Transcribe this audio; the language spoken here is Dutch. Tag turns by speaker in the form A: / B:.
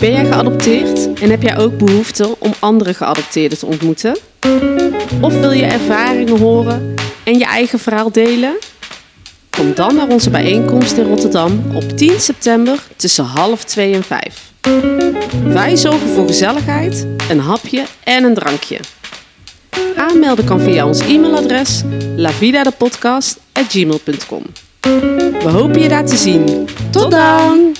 A: Ben jij geadopteerd en heb jij ook behoefte om andere geadopteerden te ontmoeten? Of wil je ervaringen horen en je eigen verhaal delen? Kom dan naar onze bijeenkomst in Rotterdam op 10 september tussen half 2 en 5. Wij zorgen voor gezelligheid, een hapje en een drankje. Aanmelden kan via ons e-mailadres lavidadepodcast.gmail.com We hopen je daar te zien. Tot dan!